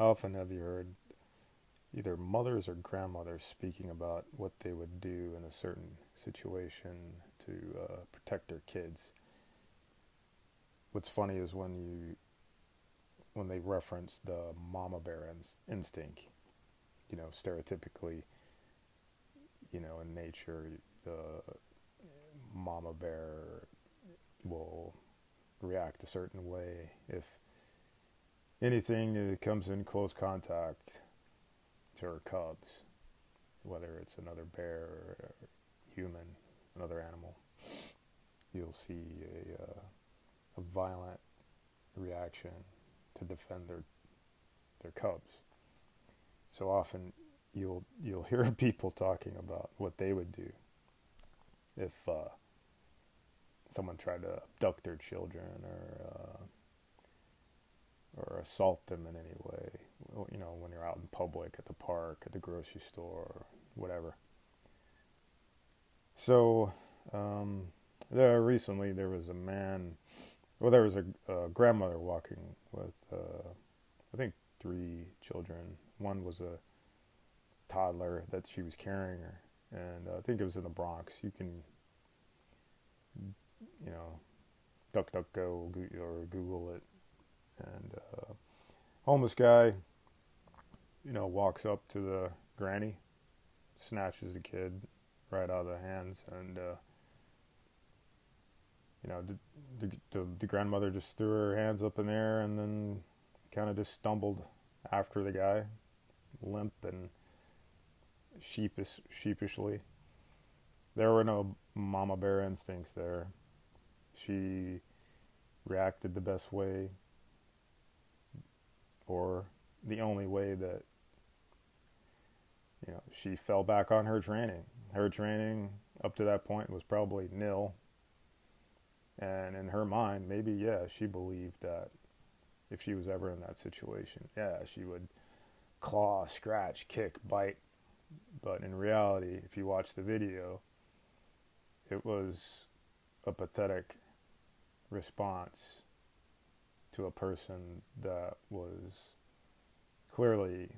How often have you heard either mothers or grandmothers speaking about what they would do in a certain situation to uh, protect their kids? What's funny is when you when they reference the mama bear instinct, you know, stereotypically, you know, in nature, the mama bear will react a certain way if anything that comes in close contact to her cubs, whether it's another bear or human, another animal, you'll see a, uh, a violent reaction to defend their their cubs. So often you'll you'll hear people talking about what they would do if uh, someone tried to abduct their children or uh, or assault them in any way. You know, when you're out in public, at the park, at the grocery store, whatever. So, um, there recently there was a man. Well, there was a, a grandmother walking with, uh, I think, three children. One was a toddler that she was carrying her, and uh, I think it was in the Bronx. You can, you know, duck, duck, go, or Google it and uh, homeless guy, you know, walks up to the granny, snatches the kid right out of the hands, and uh, you know, the, the, the grandmother just threw her hands up in the air and then kind of just stumbled after the guy, limp and sheepish, sheepishly. There were no mama bear instincts there. She reacted the best way or the only way that you know she fell back on her training. Her training up to that point was probably nil. And in her mind, maybe yeah, she believed that if she was ever in that situation, yeah, she would claw, scratch, kick, bite. But in reality, if you watch the video, it was a pathetic response to a person that was clearly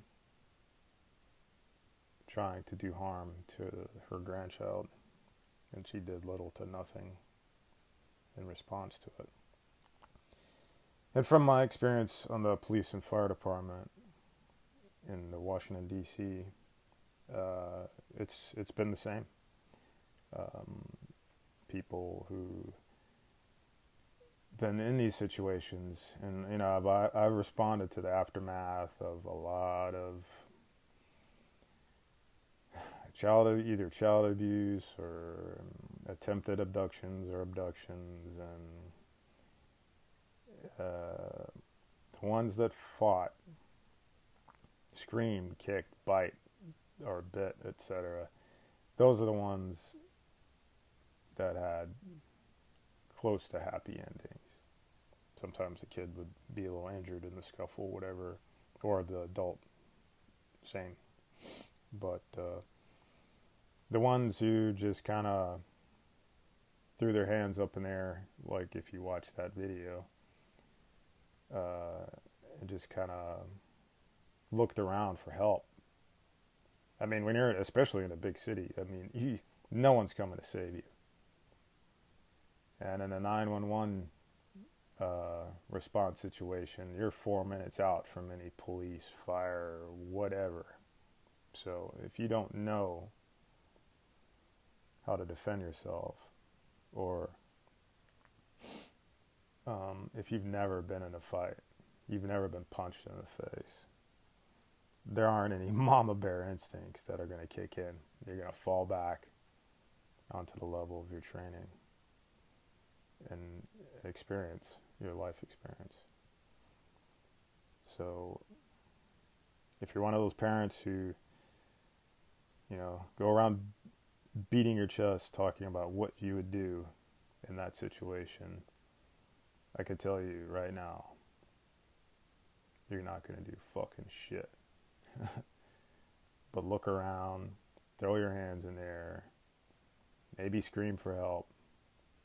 trying to do harm to her grandchild, and she did little to nothing in response to it. And from my experience on the police and fire department in the Washington D.C., uh, it's it's been the same. Um, people who been in these situations, and you know, I've I've responded to the aftermath of a lot of child either child abuse or attempted abductions or abductions, and uh, the ones that fought, screamed, kicked, bite, or bit, etc. Those are the ones that had close to happy endings sometimes the kid would be a little injured in the scuffle, whatever, or the adult, same. But uh, the ones who just kind of threw their hands up in the air, like if you watch that video, uh, and just kind of looked around for help. I mean, when you're especially in a big city, I mean, you, no one's coming to save you. And in a 911 uh, response situation, you're four minutes out from any police, fire, whatever. So if you don't know how to defend yourself, or um, if you've never been in a fight, you've never been punched in the face, there aren't any mama bear instincts that are going to kick in. You're going to fall back onto the level of your training and experience your life experience. So, if you're one of those parents who, you know, go around beating your chest talking about what you would do in that situation, I could tell you right now, you're not going to do fucking shit. but look around, throw your hands in the air, maybe scream for help,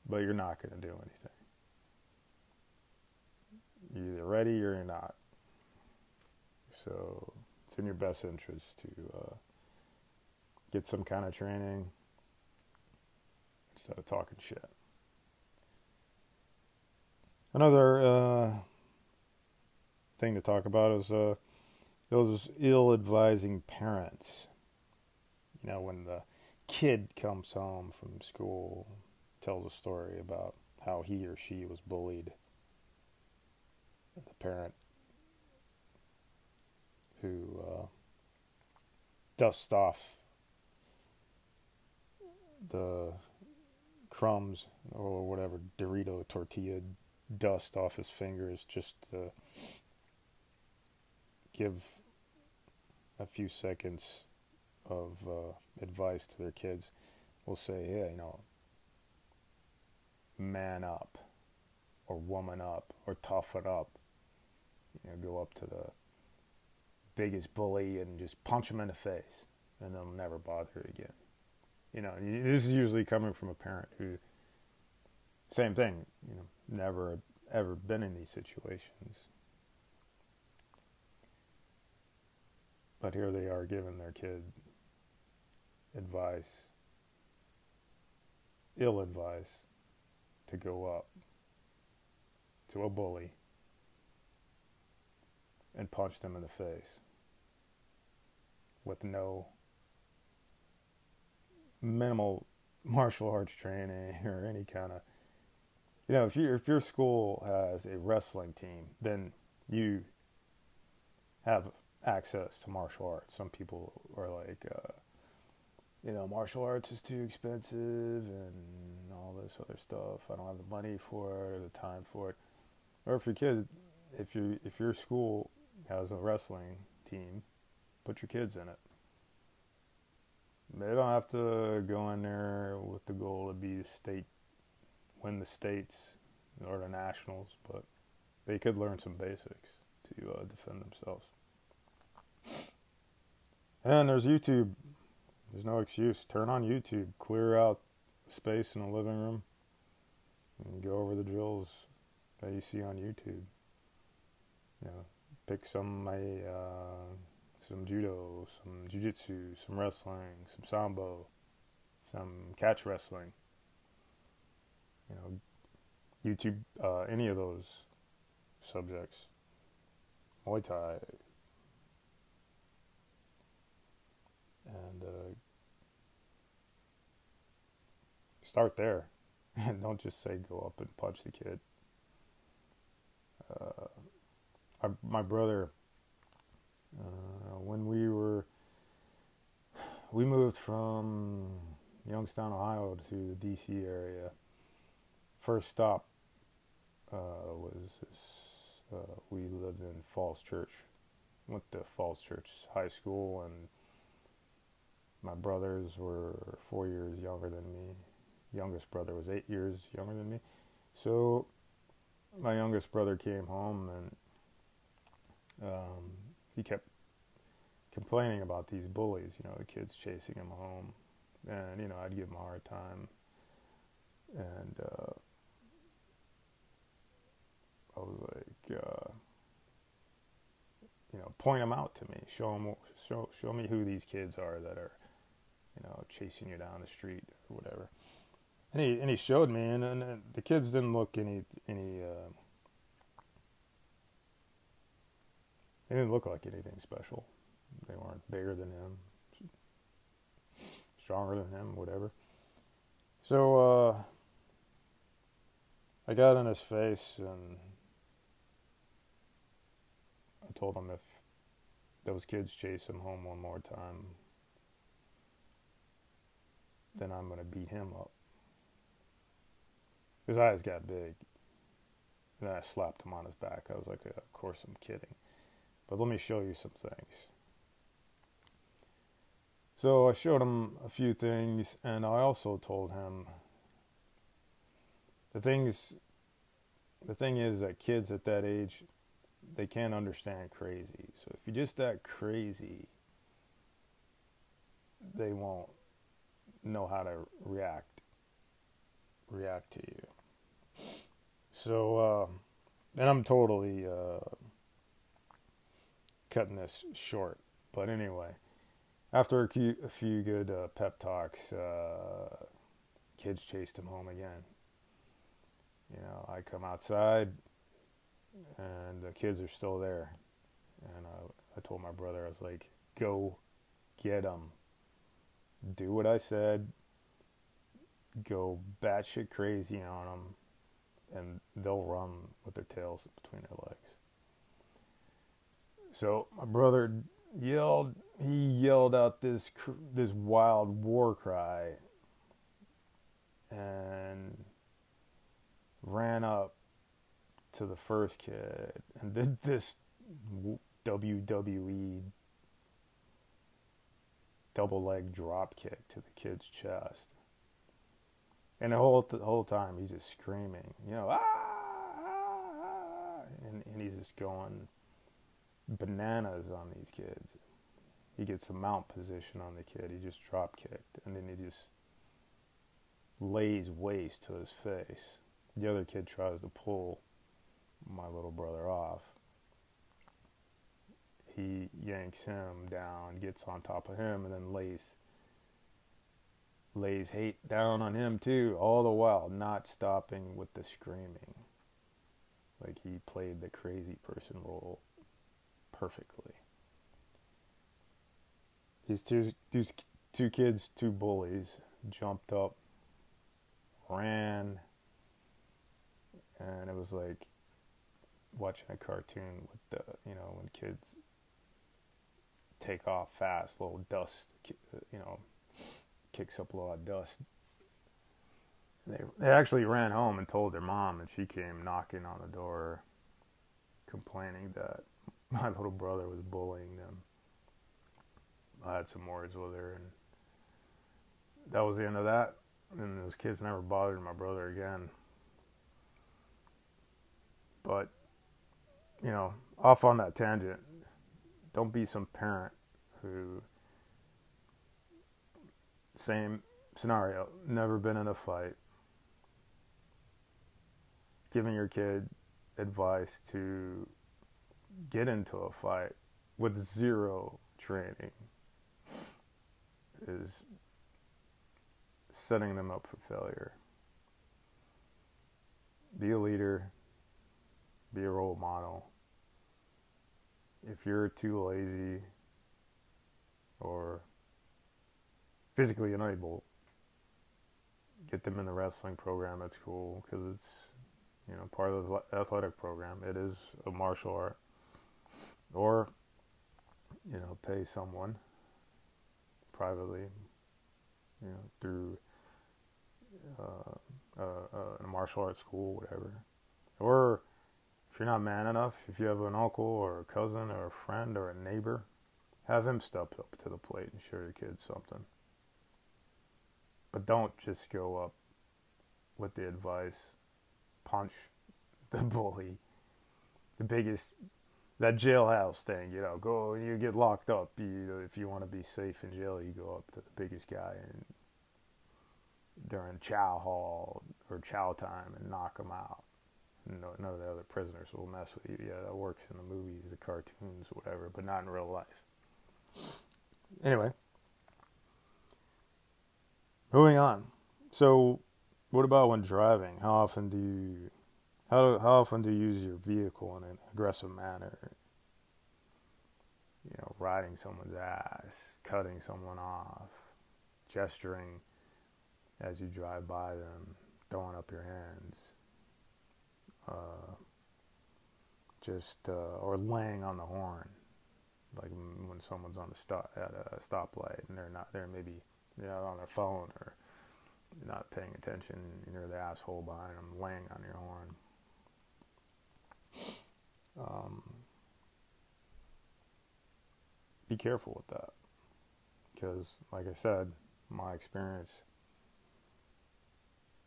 but you're not going to do anything. You're either ready or you're not. So it's in your best interest to uh, get some kind of training instead of talking shit. Another uh, thing to talk about is uh, those ill advising parents. You know, when the kid comes home from school, tells a story about how he or she was bullied. The parent who uh, dusts off the crumbs or whatever Dorito tortilla dust off his fingers just to give a few seconds of uh, advice to their kids will say, yeah, you know, man up or woman up or toughen up. You know, go up to the biggest bully and just punch him in the face and they'll never bother again. You know, this is usually coming from a parent who, same thing, you know, never ever been in these situations. But here they are giving their kid advice, ill advice, to go up to a bully and punch them in the face with no minimal martial arts training or any kind of you know if you if your school has a wrestling team then you have access to martial arts. Some people are like uh, you know martial arts is too expensive and all this other stuff. I don't have the money for it or the time for it. Or if your kid if you if your school has a wrestling team put your kids in it they don't have to go in there with the goal to be state, win the states or the nationals, but they could learn some basics to uh, defend themselves. And there's YouTube. There's no excuse. Turn on YouTube. Clear out space in the living room and go over the drills that you see on YouTube. You know, pick some my uh, some judo, some jiu-jitsu, some wrestling, some sambo, some catch wrestling. You know, YouTube, uh, any of those subjects, Muay Thai, and uh, start there, and don't just say go up and punch the kid. Uh, our, my brother uh, when we were, we moved from Youngstown, Ohio to the DC area. First stop uh, was uh, we lived in Falls Church. Went to Falls Church High School, and my brothers were four years younger than me. Youngest brother was eight years younger than me. So my youngest brother came home and um, he kept complaining about these bullies, you know, the kids chasing him home. And, you know, I'd give him a hard time. And uh, I was like, uh, you know, point them out to me. Show them, show, show me who these kids are that are, you know, chasing you down the street or whatever. And he and he showed me, and, and the kids didn't look any any. Uh, They didn't look like anything special. They weren't bigger than him, stronger than him, whatever. So uh, I got in his face and I told him if those kids chase him home one more time, then I'm going to beat him up. His eyes got big. And then I slapped him on his back. I was like, of course I'm kidding. But let me show you some things. So I showed him a few things, and I also told him the things. The thing is that kids at that age, they can't understand crazy. So if you just act crazy, they won't know how to react react to you. So, uh, and I'm totally uh, cutting this short. But anyway, after a few, a few good uh, pep talks, uh, kids chased him home again. You know, I come outside, and the kids are still there. And I, I told my brother, I was like, go get them. Do what I said. Go batshit crazy on them, and they'll run with their tails between their legs. So my brother yelled. He yelled out this this wild war cry, and ran up to the first kid and did this WWE double leg drop kick to the kid's chest. And the whole the whole time he's just screaming, you know, ah, ah, ah, and, and he's just going bananas on these kids. He gets the mount position on the kid. He just drop kicked, and then he just lays waste to his face. The other kid tries to pull my little brother off. He yanks him down, gets on top of him, and then lays lays hate down on him too, all the while not stopping with the screaming. Like he played the crazy person role perfectly. These two, these two kids, two bullies, jumped up, ran, and it was like watching a cartoon with the, you know, when kids take off fast, little dust, you know, kicks up a lot of dust. They they actually ran home and told their mom, and she came knocking on the door, complaining that my little brother was bullying them. I had some words with her, and that was the end of that. And those kids never bothered my brother again. But, you know, off on that tangent, don't be some parent who, same scenario, never been in a fight, giving your kid advice to get into a fight with zero training is setting them up for failure. Be a leader, be a role model. If you're too lazy or physically unable, get them in the wrestling program at school because it's you know part of the athletic program. It is a martial art or you know pay someone privately you know through uh, uh, uh, a martial arts school whatever. Or if you're not man enough if you have an uncle or a cousin or a friend or a neighbor have him step up to the plate and show your kids something. But don't just go up with the advice punch the bully the biggest that jailhouse thing, you know, go and you get locked up. You, if you want to be safe in jail, you go up to the biggest guy and during chow hall or chow time and knock him out. No, none of the other prisoners will mess with you. Yeah, that works in the movies, the cartoons, whatever, but not in real life. Anyway, moving on. So, what about when driving? How often do you how, how often do you use your vehicle in an aggressive manner? You know, riding someone's ass, cutting someone off, gesturing as you drive by them, throwing up your hands, uh, just uh, or laying on the horn, like when someone's on the stop at a stoplight and they're not there, maybe they're not on their phone or not paying attention. You're the asshole behind them, laying on your horn. Um, be careful with that. Because, like I said, my experience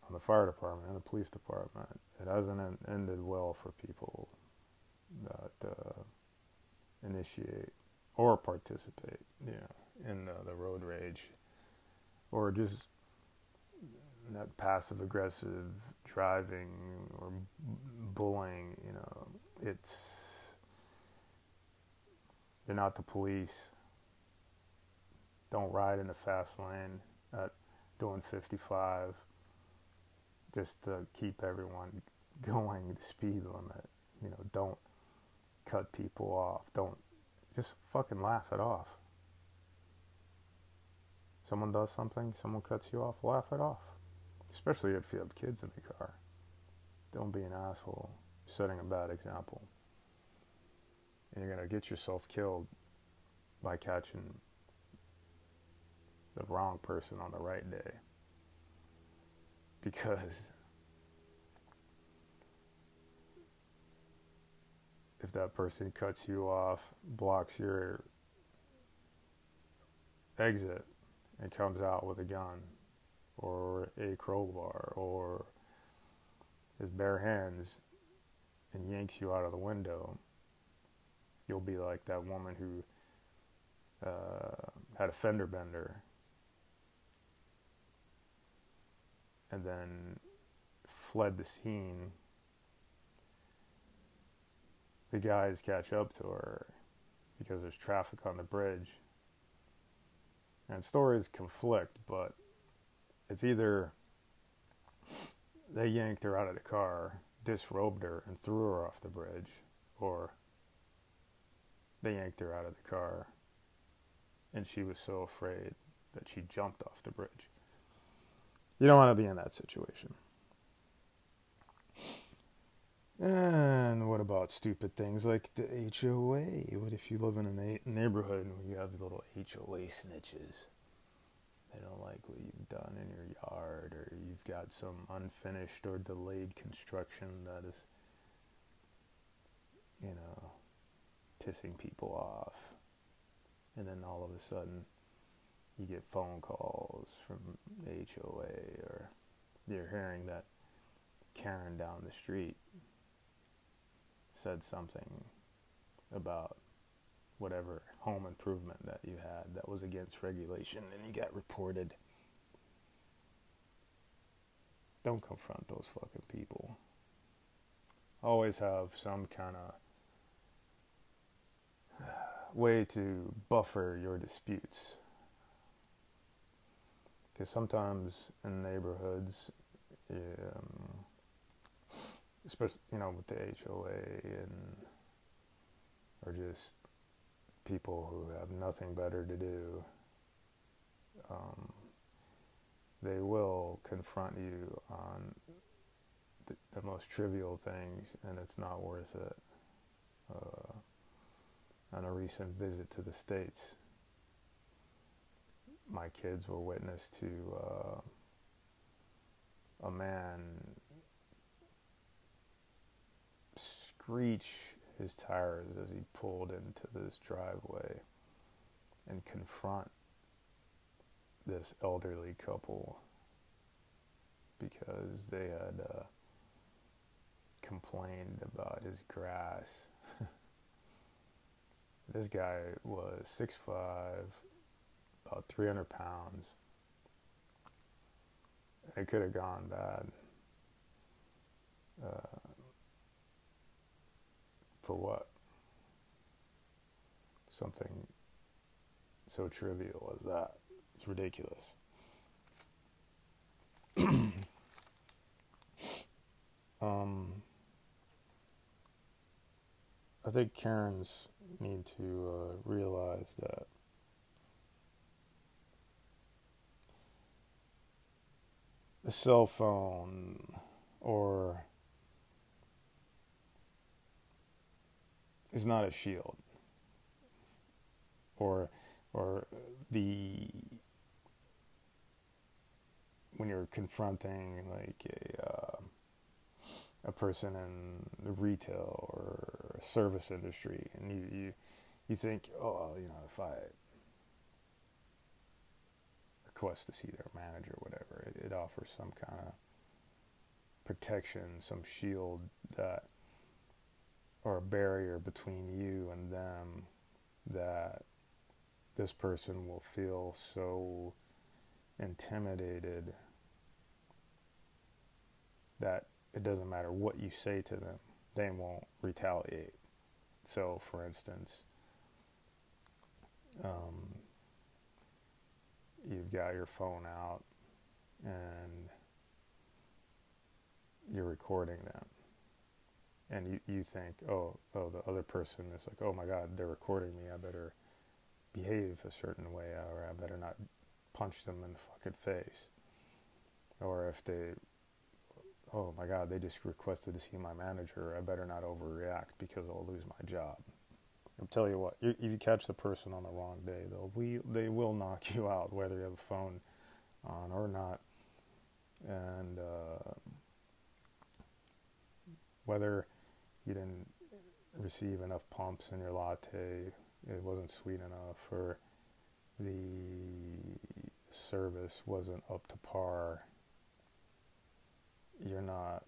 on the fire department and the police department, it hasn't ended well for people that uh, initiate or participate, you know, in the road rage or just that passive aggressive driving or bullying, you know, it's You're not the police. Don't ride in the fast lane at doing 55 just to keep everyone going the speed limit. You know, don't cut people off. Don't just fucking laugh it off. Someone does something, someone cuts you off, laugh it off. Especially if you have kids in the car. Don't be an asshole. Setting a bad example. And you're going to get yourself killed by catching the wrong person on the right day. Because if that person cuts you off, blocks your exit, and comes out with a gun or a crowbar or his bare hands and yanks you out of the window, you'll be like that woman who uh, had a fender bender and then fled the scene. The guys catch up to her because there's traffic on the bridge. And stories conflict, but it's either they yanked her out of the car, disrobed her, and threw her off the bridge, or they yanked her out of the car and she was so afraid that she jumped off the bridge. You don't want to be in that situation. And what about stupid things like the HOA? What if you live in a neighborhood where you have little HOA snitches? They don't like what you've done in your yard, or you've got some unfinished or delayed construction that is, you know, pissing people off. And then all of a sudden, you get phone calls from HOA, or you're hearing that Karen down the street said something about whatever home improvement that you had that was against regulation and you got reported. Don't confront those fucking people. Always have some kind of way to buffer your disputes. Because sometimes in neighborhoods, um, especially you know with the HOA and or just people who have nothing better to do, um, they will confront you on the, the, most trivial things, and it's not worth it. Uh, on a recent visit to the States, my kids were witness to uh, a man screech his tires as he pulled into this driveway and confront this elderly couple because they had uh, complained about his grass. this guy was 6'5, about 300 pounds. It could have gone bad. Uh, for what? Something so trivial as that. It's ridiculous. um, I think Karens need to uh, realize that the cell phone or is not a shield or or the when you're confronting like a uh, a person in the retail or service industry and you, you you think oh you know if I request to see their manager or whatever it, it offers some kind of protection some shield that or a barrier between you and them that this person will feel so intimidated that it doesn't matter what you say to them, they won't retaliate. So, for instance, um, you've got your phone out and you're recording them. And you, you think, oh, oh, the other person is like, oh my God, they're recording me. I better behave a certain way, or I better not punch them in the fucking face. Or if they oh my god they just requested to see my manager. I better not overreact because i'll lose my job. I'll tell you what you, if you catch the person on the wrong day though we they will knock you out whether you have a phone on or not. And uh, whether you didn't receive enough pumps in your latte, it wasn't sweet enough, or the service wasn't up to par, you're not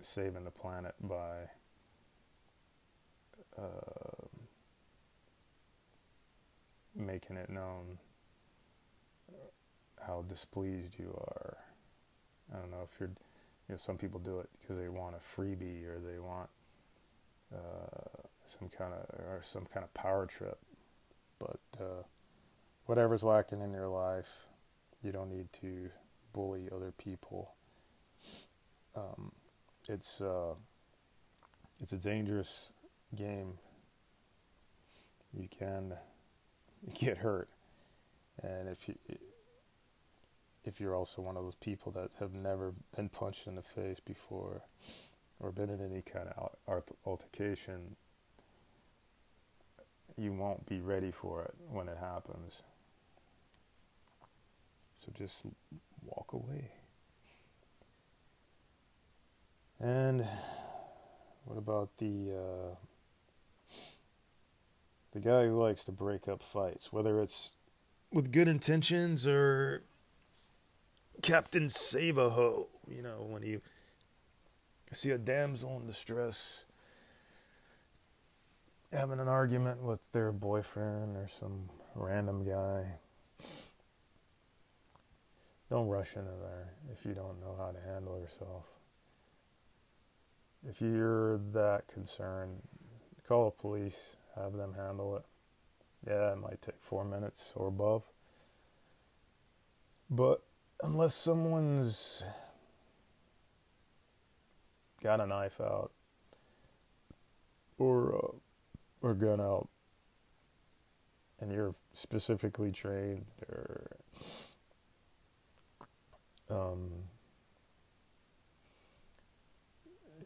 saving the planet by uh, making it known how displeased you are. I don't know if you're you know, some people do it because they want a freebie or they want uh, some kind of or some kind of power trip. But uh, whatever's lacking in your life, you don't need to bully other people. Um, it's uh, it's a dangerous game. You can get hurt, and if you if you're also one of those people that have never been punched in the face before or been in any kind of altercation, you won't be ready for it when it happens. So just walk away. And what about the uh, the guy who likes to break up fights, whether it's with good intentions or Captain Save-A-Ho, you know, when you see a damsel in distress having an argument with their boyfriend or some random guy. Don't rush into there if you don't know how to handle yourself. If you're that concerned, call the police, have them handle it. Yeah, it might take four minutes or above. But unless someone's got a knife out or uh, or gun out and you're specifically trained or um,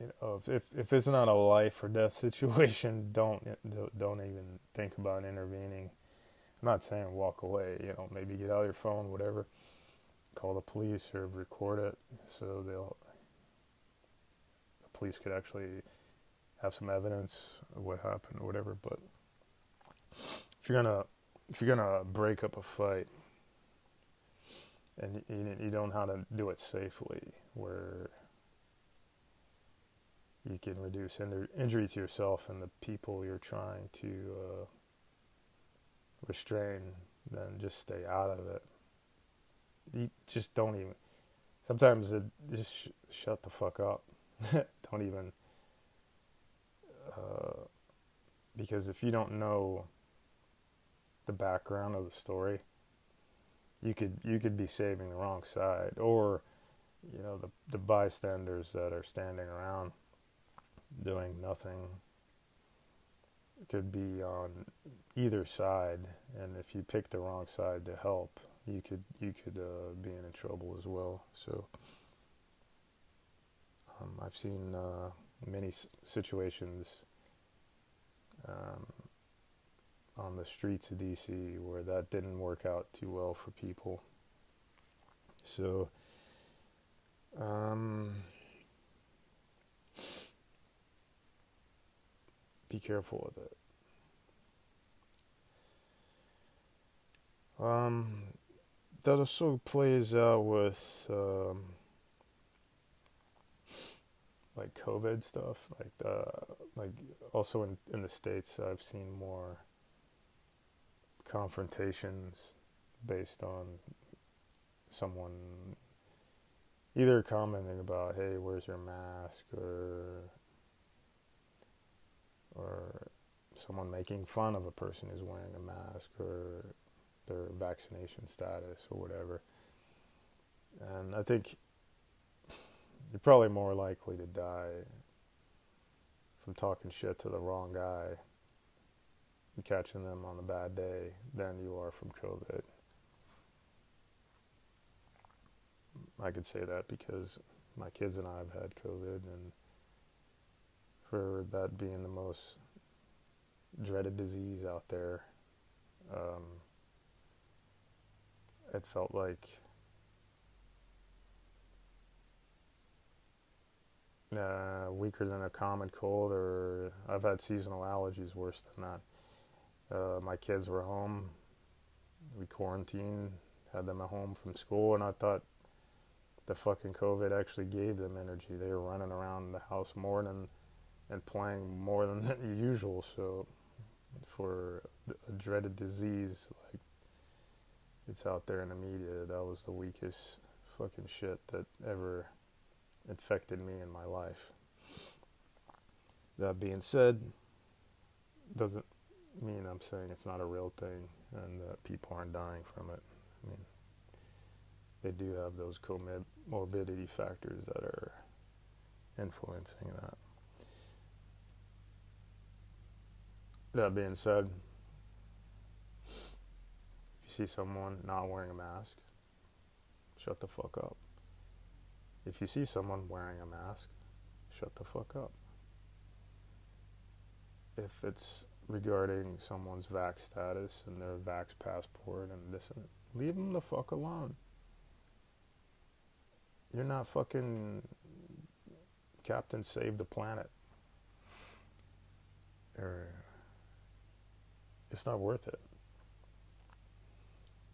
you know if, if if it's not a life or death situation don't don't even think about intervening. I'm not saying walk away you know maybe get out your phone whatever. Call the police or record it so they'll the police could actually have some evidence of what happened or whatever. But if you're gonna if you're gonna break up a fight and you, you don't know how to do it safely where you can reduce injury to yourself and the people you're trying to uh, restrain then just stay out of it you just don't even. Sometimes it just sh- shut the fuck up. don't even. Uh, because if you don't know the background of the story, you could you could be saving the wrong side, or you know the the bystanders that are standing around doing nothing could be on either side, and if you pick the wrong side to help, you could you could uh, be in trouble as well. So um, I've seen uh, many situations um, on the streets of DC where that didn't work out too well for people. So. Um, be careful with it. Um, that also plays out with um, like COVID stuff. Like the like also in in the states, I've seen more confrontations based on someone either commenting about hey where's your mask or or someone making fun of a person who's wearing a mask or their vaccination status or whatever. And I think you're probably more likely to die from talking shit to the wrong guy and catching them on a bad day than you are from COVID. I could say that because my kids and I have had COVID, and for that being the most dreaded disease out there, um, it felt like uh, weaker than a common cold, or I've had seasonal allergies worse than that. Uh, my kids were home. We quarantined, had them at home from school, and I thought the fucking COVID actually gave them energy. They were running around the house more than and playing more than usual. So for a dreaded disease like it's out there in the media, that was the weakest fucking shit that ever infected me in my life. That being said, doesn't mean I'm saying it's not a real thing and that people aren't dying from it. I mean, they do have those comorbidity factors that are influencing that. That being said, if you see someone not wearing a mask, shut the fuck up. If you see someone wearing a mask, shut the fuck up. If it's regarding someone's vax status and their vax passport and this and that, leave them the fuck alone. You're not fucking Captain Save the Planet. It's not worth it.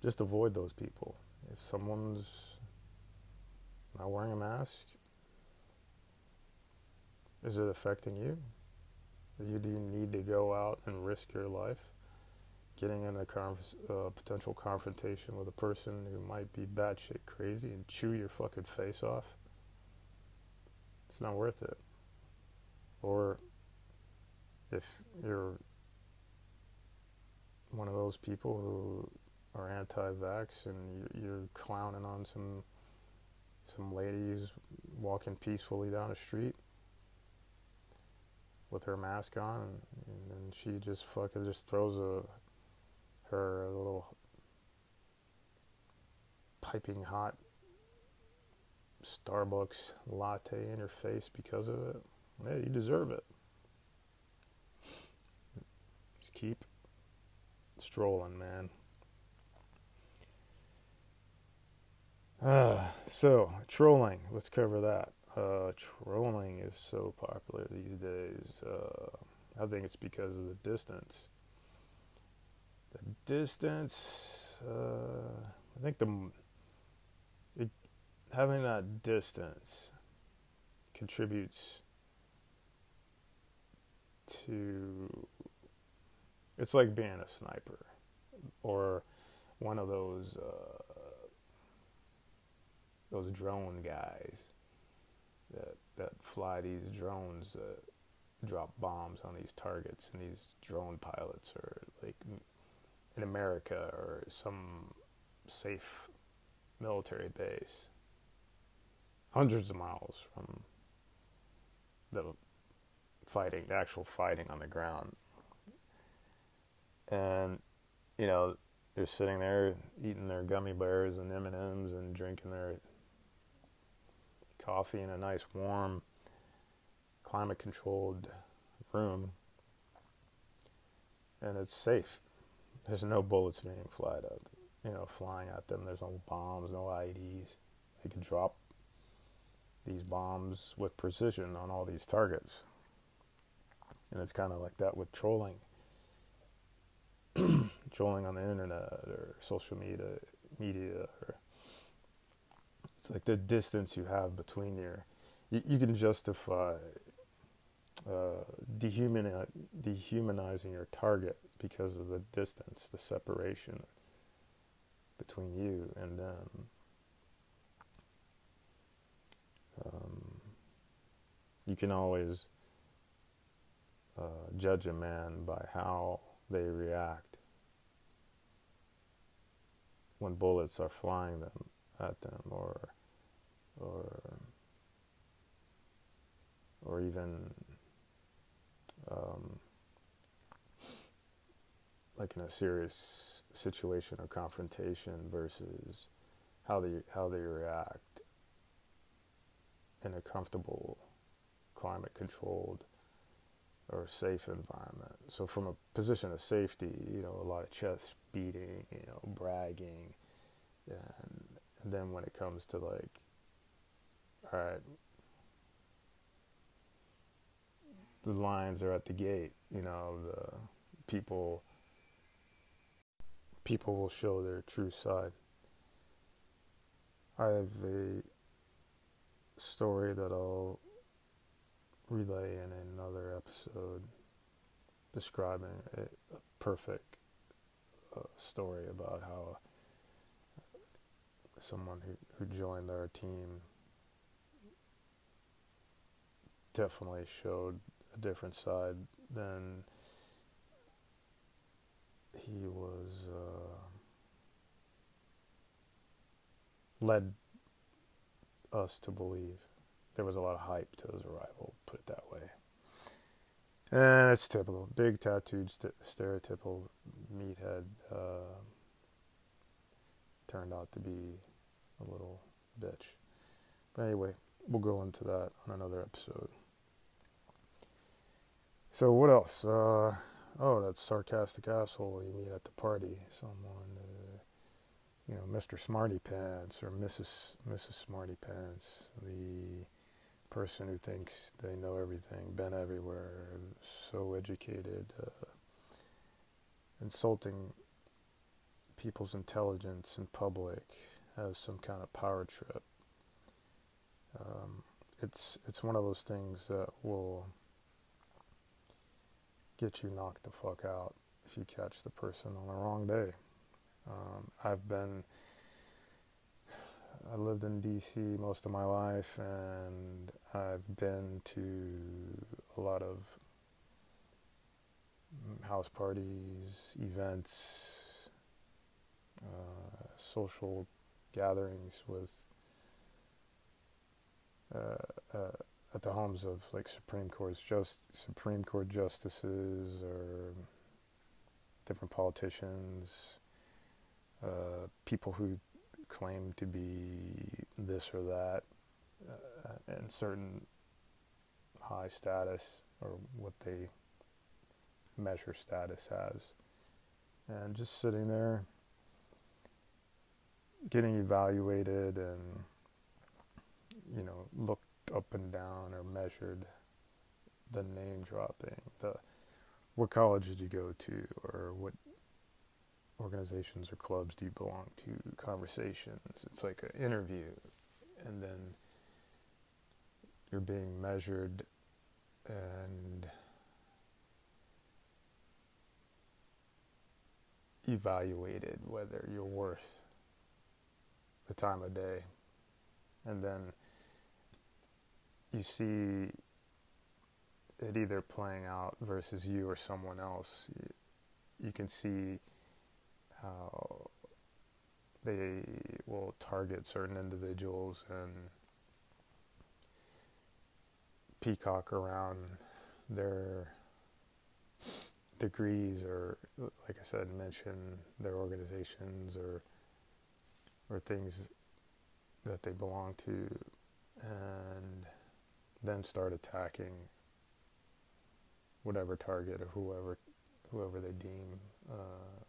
Just avoid those people. If someone's not wearing a mask, is it affecting you? Do you need to go out and risk your life getting in a uh, potential confrontation with a person who might be batshit crazy and chew your fucking face off? It's not worth it. Or if you're one of those people who are anti-vax and you're clowning on some some ladies walking peacefully down the street with her mask on, and, then she just fucking just throws a her a little piping hot Starbucks latte in her face because of it. Yeah, you deserve it. Just keep strolling, man. Uh, so, trolling. Let's cover that. Uh, trolling is so popular these days. Uh, I think it's because of the distance. The distance. Uh, I think the it, having that distance contributes to it's like being a sniper or one of those uh, those drone guys that that fly these drones that drop bombs on these targets and these drone pilots are like in America or some safe military base hundreds of miles from the fighting the actual fighting on the ground and you know they're sitting there eating their gummy bears and M and M's and drinking their coffee in a nice warm, climate controlled room, and it's safe. There's no bullets being flied you know, flying at them. There's no bombs, no IEDs. They can drop these bombs with precision on all these targets. And it's kind of like that with trolling. trolling on the internet or social media, media, or it's like the distance you have between your. You, you can justify uh, dehumani- dehumanizing your target because of the distance, the separation between you and them. Um, you can always uh, judge a man by how they react. When bullets are flying them at them or or or even um, like in a serious situation or confrontation versus how they how they react in a comfortable climate controlled or safe environment. So from a position of safety, you know, a lot of chest beating, you know, bragging, and, and then when it comes to like, all right, the lions are at the gate, you know, the people people will show their true side. I have a story that I'll relay in another episode describing a, a perfect uh, story about how someone who, who joined our team definitely showed a different side than he was uh, led us to believe. There was a lot of hype to his arrival, put it that way. And it's typical. Big tattooed, st- stereotypical meathead uh, turned out to be a little bitch. But anyway, we'll go into that on another episode. So, what else? Uh, oh, that sarcastic asshole you meet at the party. Someone, uh, you know, Mr. Smarty Pants or Mrs. Mrs. Smarty Pants, the person who thinks they know everything, been everywhere, so educated, uh, insulting people's intelligence in public as some kind of power trip. Um, it's it's one of those things that will get you knocked the fuck out if you catch the person on the wrong day. Um, I've been, I lived in DC most of my life, and I've been to a lot of house parties, events, uh, social gatherings with uh, uh, at the homes of like Supreme Court just Supreme Court justices or different politicians, uh, people who claim to be this or that, uh, and certain high status or what they measure status as, and just sitting there getting evaluated and you know looked up and down or measured the name dropping, the what college did you go to, or what organizations or clubs do you belong to, conversations. It's like an interview, and then you're being measured and evaluated whether you're worth the time of day. And then you see it either playing out versus you or someone else. You, you can see how they will target certain individuals and peacock around their degrees or like I said mention their organizations or or things that they belong to and then start attacking whatever target or whoever whoever they deem uh,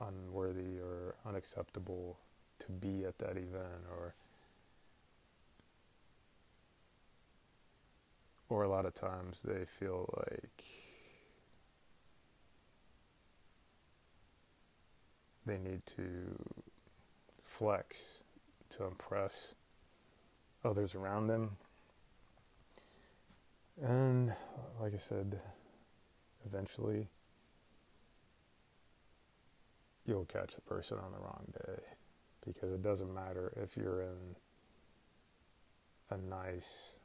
unworthy or unacceptable to be at that event or or a lot of times they feel like they need to flex to impress others around them. And like I said, eventually you'll catch the person on the wrong day because it doesn't matter if you're in a nice,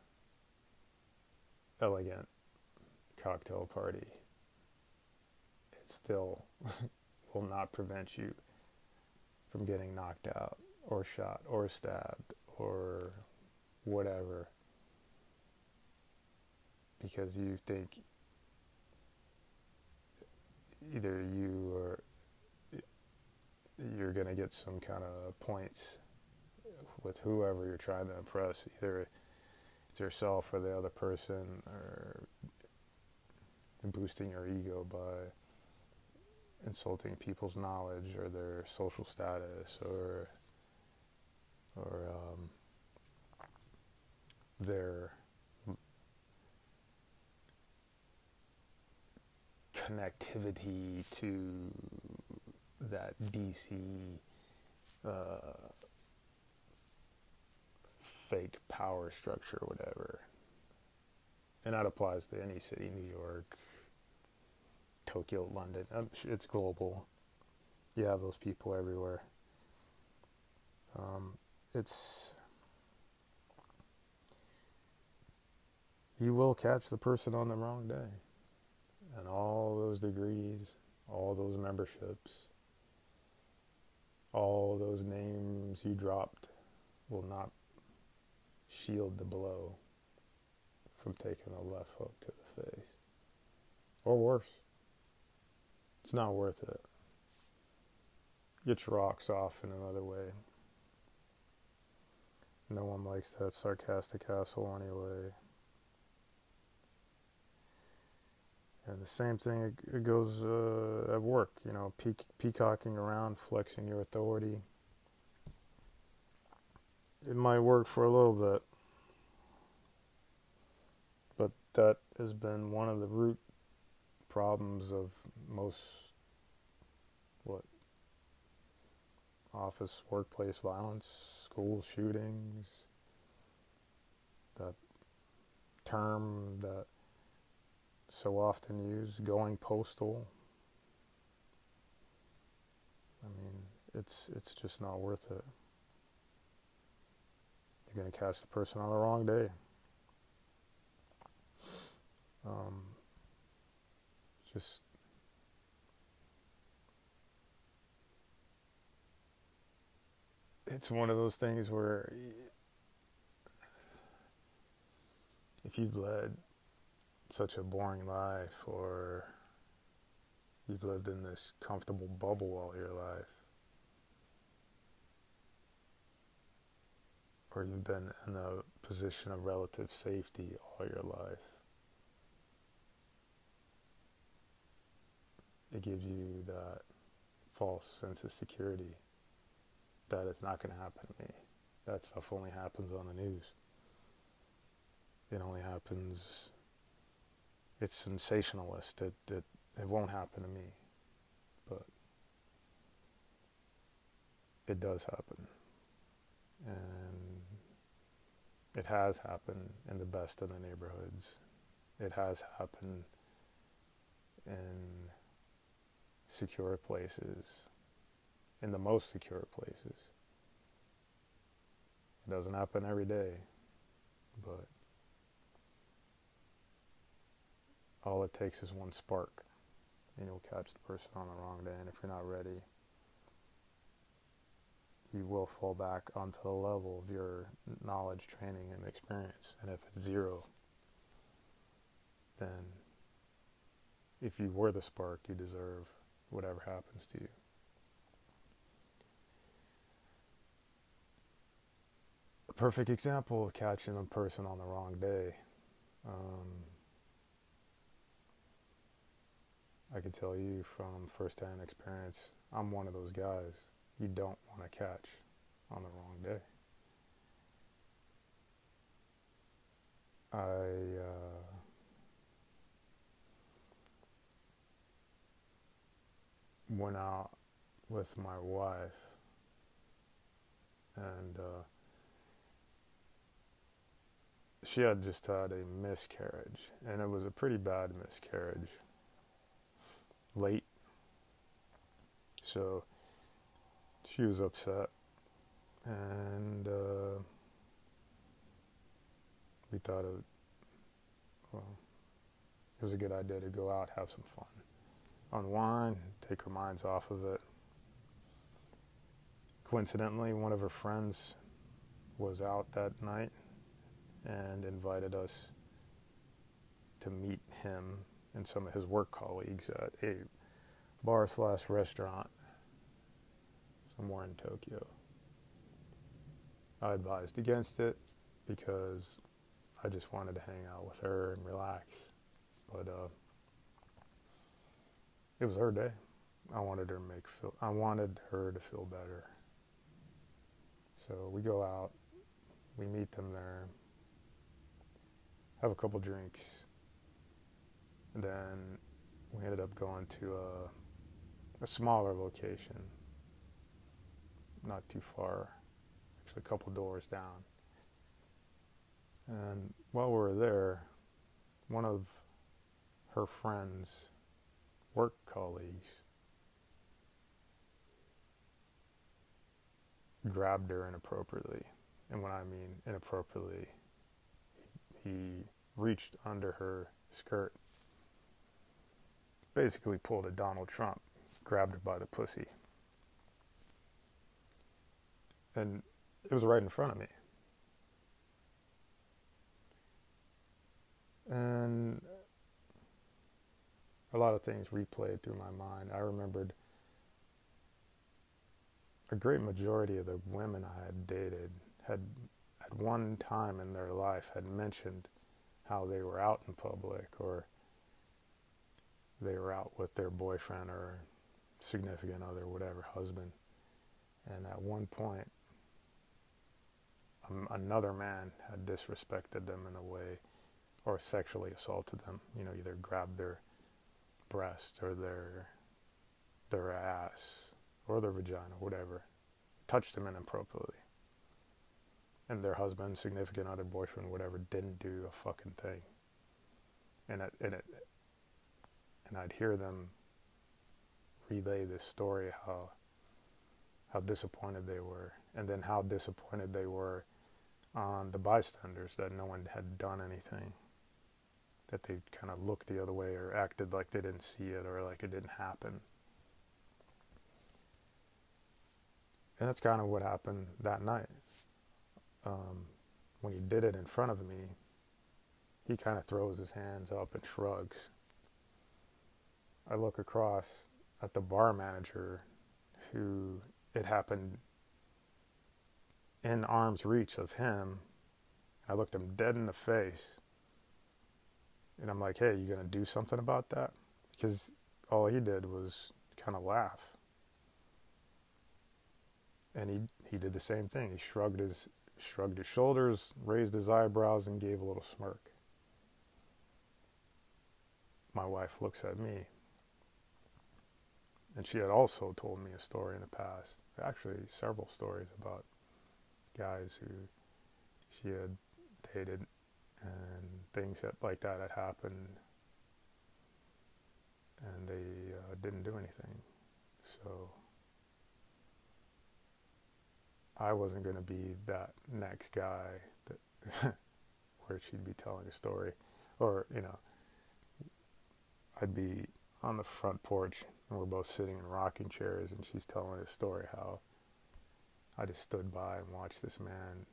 elegant cocktail party. It still will not prevent you from getting knocked out or shot or stabbed or whatever because you think either you or you're going to get some kind of points with whoever you're trying to impress either it's yourself or the other person or boosting your ego by insulting people's knowledge or their social status or or um, their connectivity to that DC uh, fake power structure, whatever. And that applies to any city, New York, Tokyo, London. Um, it's global. You have those people everywhere. Um, it's you will catch the person on the wrong day, and all those degrees, all those memberships, all those names you dropped will not shield the blow from taking a left hook to the face, or worse. It's not worth it. Get your rocks off in another way. No one likes that sarcastic asshole anyway. And the same thing it goes uh, at work, you know, peacocking around, flexing your authority. It might work for a little bit, but that has been one of the root problems of most what office workplace violence school shootings that term that so often used going postal. I mean it's it's just not worth it. You're going to catch the person on the wrong day. Um, just it's one of those things where if you've led such a boring life or you've lived in this comfortable bubble all your life or you've been in a position of relative safety all your life it gives you that false sense of security that it's not going to happen to me. That stuff only happens on the news. It only happens, it's sensationalist. It, it, it won't happen to me. But it does happen. And it has happened in the best of the neighborhoods. It has happened in secure places, in the most secure places. It doesn't happen every day, but all it takes is one spark, and you'll catch the person on the wrong day. And if you're not ready, you will fall back onto the level of your knowledge, training, and experience. And if it's zero, then if you were the spark, you deserve whatever happens to you. A perfect example of catching a person on the wrong day. Um, I can tell you from firsthand experience, I'm one of those guys you don't want to catch on the wrong day. I uh, went out with my wife and uh, she had just had a miscarriage and it was a pretty bad miscarriage late. So she was upset. And uh, we thought it, well, it was a good idea to go out have some fun. Unwind, take our minds off of it. coincidentally, one of her friends was out that night and invited us to meet him and some of his work colleagues at a bar slash restaurant somewhere in Tokyo. I advised against it because I just wanted to hang out with her and relax. But uh, it was her day. I wanted her to make feel. I wanted her to feel better. So we go out. We meet them there. Have a couple drinks. Then we ended up going to a, a smaller location, not too far, actually a couple doors down. And while we were there, one of her friends, work colleagues, grabbed her inappropriately. And when I mean inappropriately, he reached under her skirt, basically pulled a Donald Trump, grabbed her by the pussy. And it was right in front of me. And a lot of things replayed through my mind. I remembered a great majority of the women I had dated had at one time in their life had mentioned how they were out in public or they were out with their boyfriend or significant other, whatever, husband. And at one point, um, another man had disrespected them in a way or sexually assaulted them, you know, either grabbed their breast or their their ass or their vagina, whatever, touched them inappropriately. And their husband, significant other, boyfriend, whatever, didn't do a fucking thing. And it, and it, and I'd hear them relay this story how how disappointed they were, and then how disappointed they were on the bystanders that no one had done anything that they kind of looked the other way or acted like they didn't see it or like it didn't happen. And that's kind of what happened that night. Um, when he did it in front of me, he kind of throws his hands up and shrugs. I look across at the bar manager who it happened in arm's reach of him. I looked him dead in the face and I'm like, hey, you gonna do something about that? Because all he did was kind of laugh. And he he did the same thing. He shrugged his shrugged his shoulders, raised his eyebrows, and gave a little smirk. My wife looks at me. And she had also told me a story in the past, actually several stories about guys who she had dated and things that, like that had happened, and they uh, didn't do anything. So I wasn't going to be that next guy that where she'd be telling a story, or you know, I'd be on the front porch and we're both sitting in rocking chairs, and she's telling a story how I just stood by and watched this man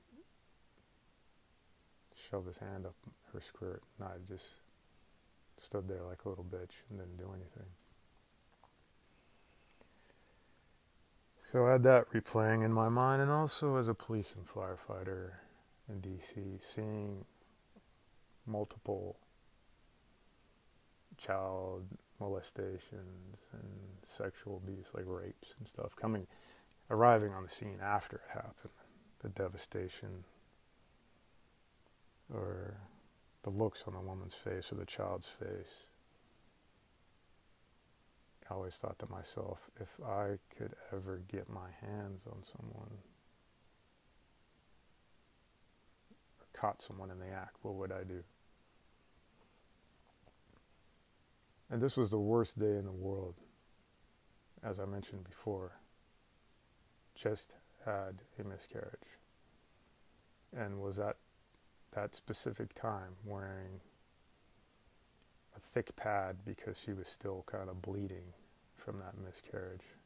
shove his hand up her skirt, and I just stood there like a little bitch and didn't do anything. So I had that replaying in my mind, and also as a police and firefighter in DC, seeing multiple child molestations and sexual abuse, like rapes and stuff, coming, arriving on the scene after it happened, the devastation, or the looks on the woman's face or the child's face. I always thought to myself, if I could ever get my hands on someone or caught someone in the act, what would I do? And this was the worst day in the world, as I mentioned before. Just had a miscarriage and was at that specific time wearing a thick pad because she was still kind of bleeding from that miscarriage.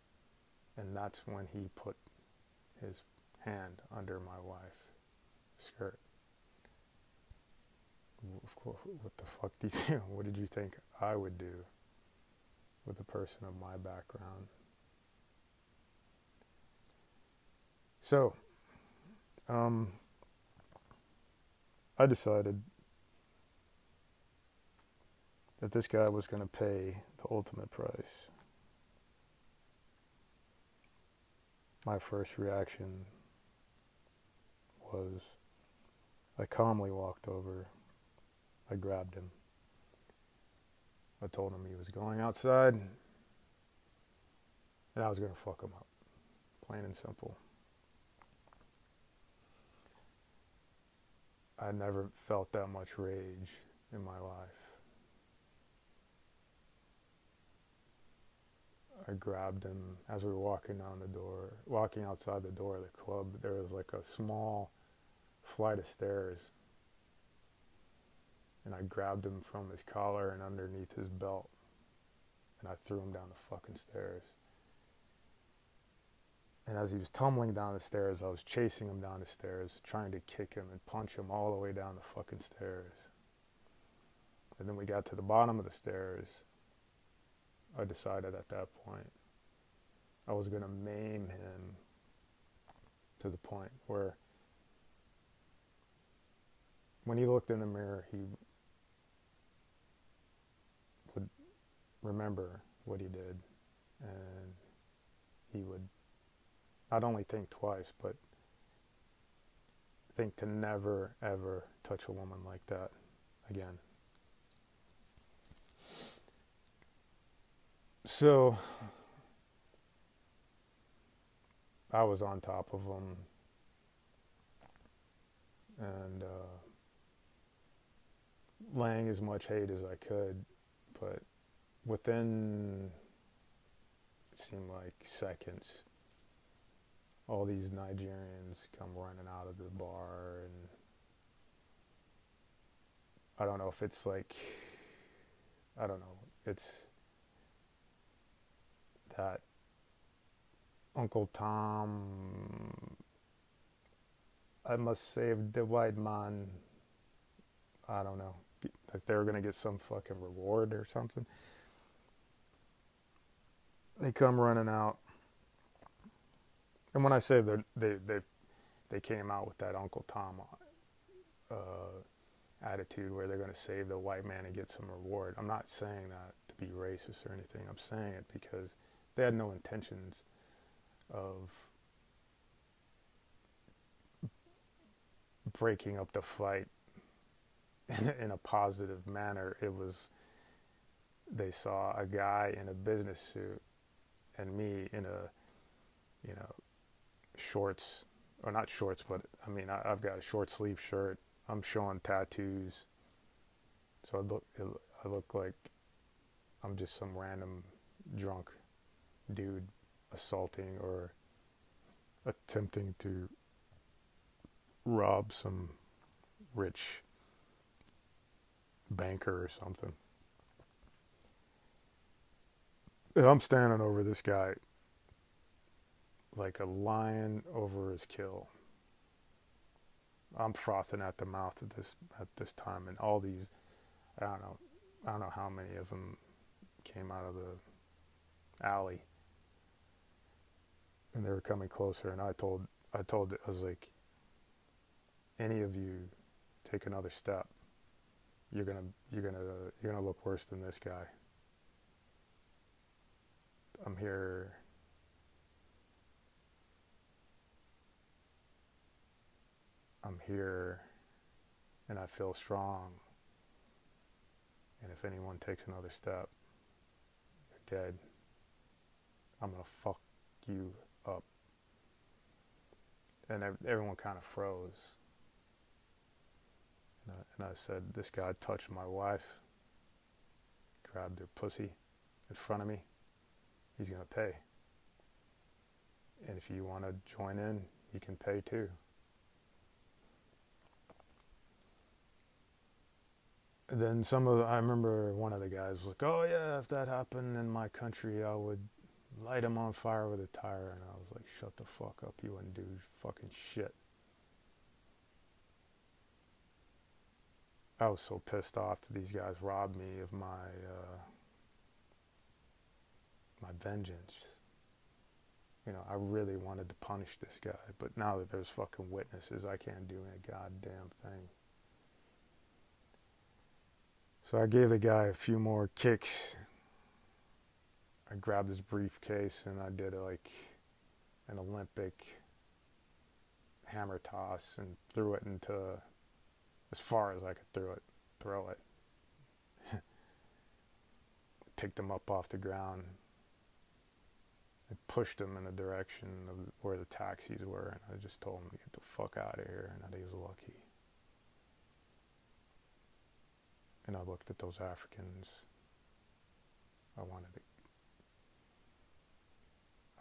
And that's when he put his hand under my wife's skirt. What the fuck do you What did you think I would do with a person of my background? So, um, I decided that this guy was going to pay the ultimate price. My first reaction was I calmly walked over, I grabbed him. I told him he was going outside and I was going to fuck him up. Plain and simple. I never felt that much rage in my life. I grabbed him as we were walking down the door, walking outside the door of the club. There was like a small flight of stairs. And I grabbed him from his collar and underneath his belt. And I threw him down the fucking stairs. And as he was tumbling down the stairs, I was chasing him down the stairs, trying to kick him and punch him all the way down the fucking stairs. And then we got to the bottom of the stairs. I decided at that point I was going to maim him to the point where when he looked in the mirror, he would remember what he did and he would not only think twice, but think to never, ever touch a woman like that again. So I was on top of him and uh, laying as much hate as I could, but within it seemed like seconds all these Nigerians come running out of the bar and I don't know if it's like I don't know it's that Uncle Tom I must save the white man I don't know that they were gonna get some fucking reward or something they come running out and when I say that they they they came out with that Uncle Tom uh, attitude where they're going to save the white man and get some reward, I'm not saying that to be racist or anything. I'm saying it because they had no intentions of breaking up the fight in, in a positive manner. It was they saw a guy in a business suit and me in a you know shorts, or not shorts, but I mean, I, have got a short sleeve shirt. I'm showing tattoos. So I look, I look like I'm just some random drunk dude assaulting or attempting to rob some rich banker or something. And I'm standing over this guy like a lion over his kill. I'm frothing at the mouth at this at this time, and all these, I don't know, I don't know how many of them came out of the alley, and they were coming closer. And I told, I told, I was like, any of you take another step, you're gonna, you're gonna, you're gonna look worse than this guy. I'm here I'm here and I feel strong. And if anyone takes another step, you're dead. I'm going to fuck you up. And everyone kind of froze. And I, and I said, This guy touched my wife, grabbed her pussy in front of me. He's going to pay. And if you want to join in, you can pay too. then some of the, I remember one of the guys was like, "Oh yeah, if that happened in my country, I would light him on fire with a tire. And I was like, shut the fuck up. You wouldn't do fucking shit. I was so pissed off that these guys robbed me of my uh, my vengeance. You know, I really wanted to punish this guy, but now that there's fucking witnesses, I can't do a goddamn thing. So I gave the guy a few more kicks. I grabbed his briefcase and I did like an Olympic hammer toss and threw it into as far as I could throw it. Throw it. Picked him up off the ground. I pushed him in the direction of where the taxis were, and I just told him to get the fuck out of here, and that he was lucky. And I looked at those Africans. I wanted to.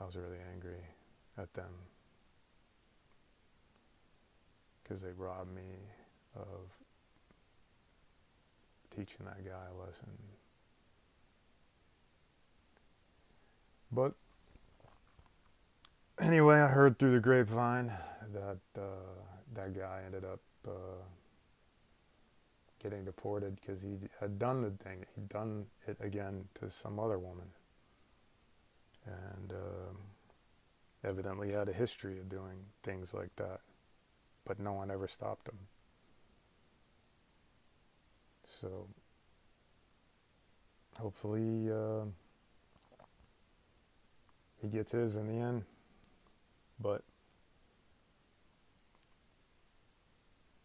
I was really angry at them because they robbed me of teaching that guy a lesson. But anyway, I heard through the grapevine that uh, that guy ended up uh, getting deported because he had done the thing. He'd done it again to some other woman. And um, evidently had a history of doing things like that. But no one ever stopped him. So hopefully uh, he gets his in the end. But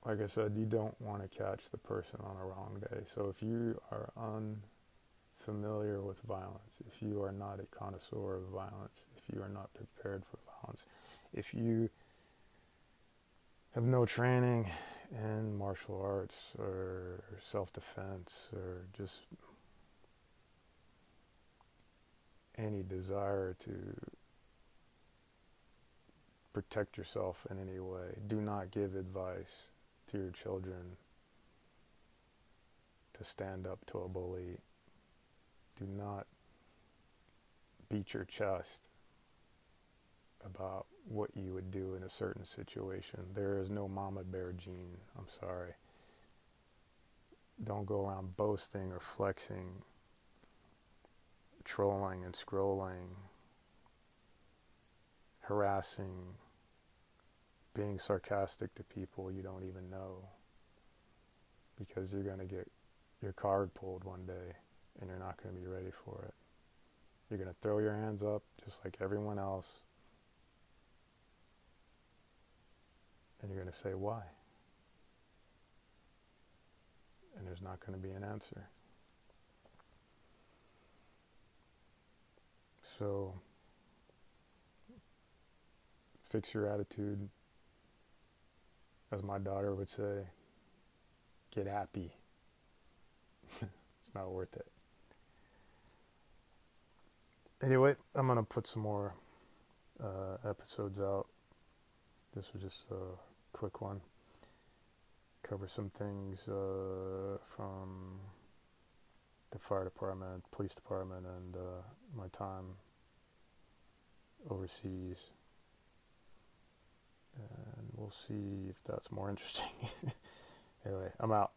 like I said, you don't want to catch the person on a wrong day. So if you are unfamiliar with violence, if you are not a connoisseur of violence, if you are not prepared for violence, if you have no training in martial arts or self defense or just any desire to protect yourself in any way, do not give advice to your children to stand up to a bully. Do not beat your chest about what you would do in a certain situation. There is no mama bear gene. I'm sorry. Don't go around boasting or flexing, trolling and scrolling, harassing being sarcastic to people you don't even know because you're going to get your card pulled one day and you're not going to be ready for it. You're going to throw your hands up just like everyone else and you're going to say why. And there's not going to be an answer. So, fix your attitude as my daughter would say, get happy. it's not worth it. Anyway, I'm going to put some more uh, episodes out. This was just a quick one. Cover some things uh, from the fire department, police department, and uh, my time overseas and we'll see if that's more interesting. anyway, I'm out.